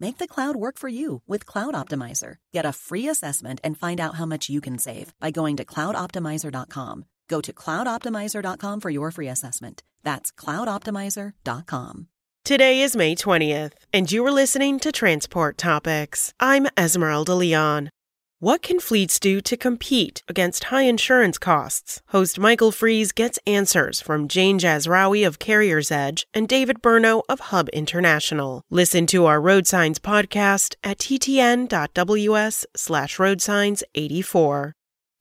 Make the cloud work for you with Cloud Optimizer. Get a free assessment and find out how much you can save by going to cloudoptimizer.com. Go to cloudoptimizer.com for your free assessment. That's cloudoptimizer.com. Today is May 20th, and you are listening to Transport Topics. I'm Esmeralda Leon. What can fleets do to compete against high insurance costs? Host Michael Freeze gets answers from Jane Jazrawi of Carrier's Edge and David Burno of Hub International. Listen to our Road Signs podcast at ttn.ws slash roadsigns84.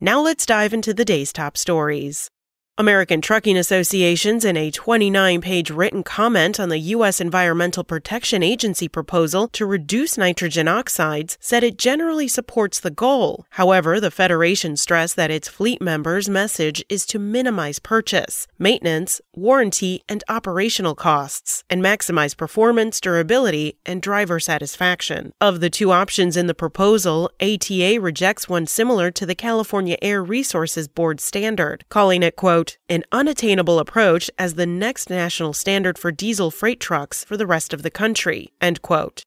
Now let's dive into the day's top stories. American Trucking Associations, in a 29 page written comment on the U.S. Environmental Protection Agency proposal to reduce nitrogen oxides, said it generally supports the goal. However, the Federation stressed that its fleet members' message is to minimize purchase, maintenance, warranty, and operational costs, and maximize performance, durability, and driver satisfaction. Of the two options in the proposal, ATA rejects one similar to the California Air Resources Board standard, calling it, quote, an unattainable approach as the next national standard for diesel freight trucks for the rest of the country, end quote.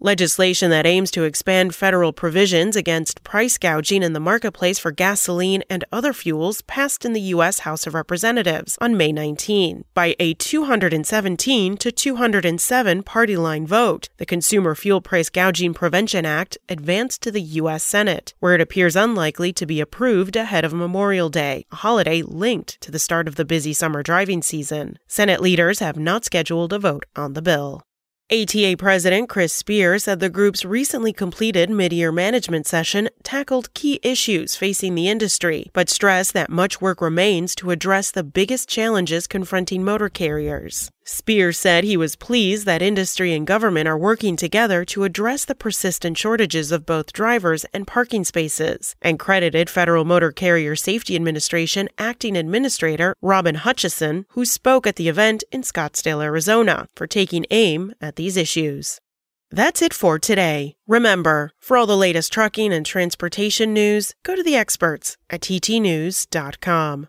Legislation that aims to expand federal provisions against price gouging in the marketplace for gasoline and other fuels passed in the U.S. House of Representatives on May 19 by a 217 to 207 party line vote. The Consumer Fuel Price Gouging Prevention Act advanced to the U.S. Senate, where it appears unlikely to be approved ahead of Memorial Day, a holiday linked to the start of the busy summer driving season. Senate leaders have not scheduled a vote on the bill. ATA President Chris Spear said the group's recently completed mid-year management session tackled key issues facing the industry, but stressed that much work remains to address the biggest challenges confronting motor carriers. Spear said he was pleased that industry and government are working together to address the persistent shortages of both drivers and parking spaces, and credited Federal Motor Carrier Safety Administration Acting Administrator Robin Hutcheson, who spoke at the event in Scottsdale, Arizona, for taking aim at these issues. That's it for today. Remember, for all the latest trucking and transportation news, go to the experts at ttnews.com.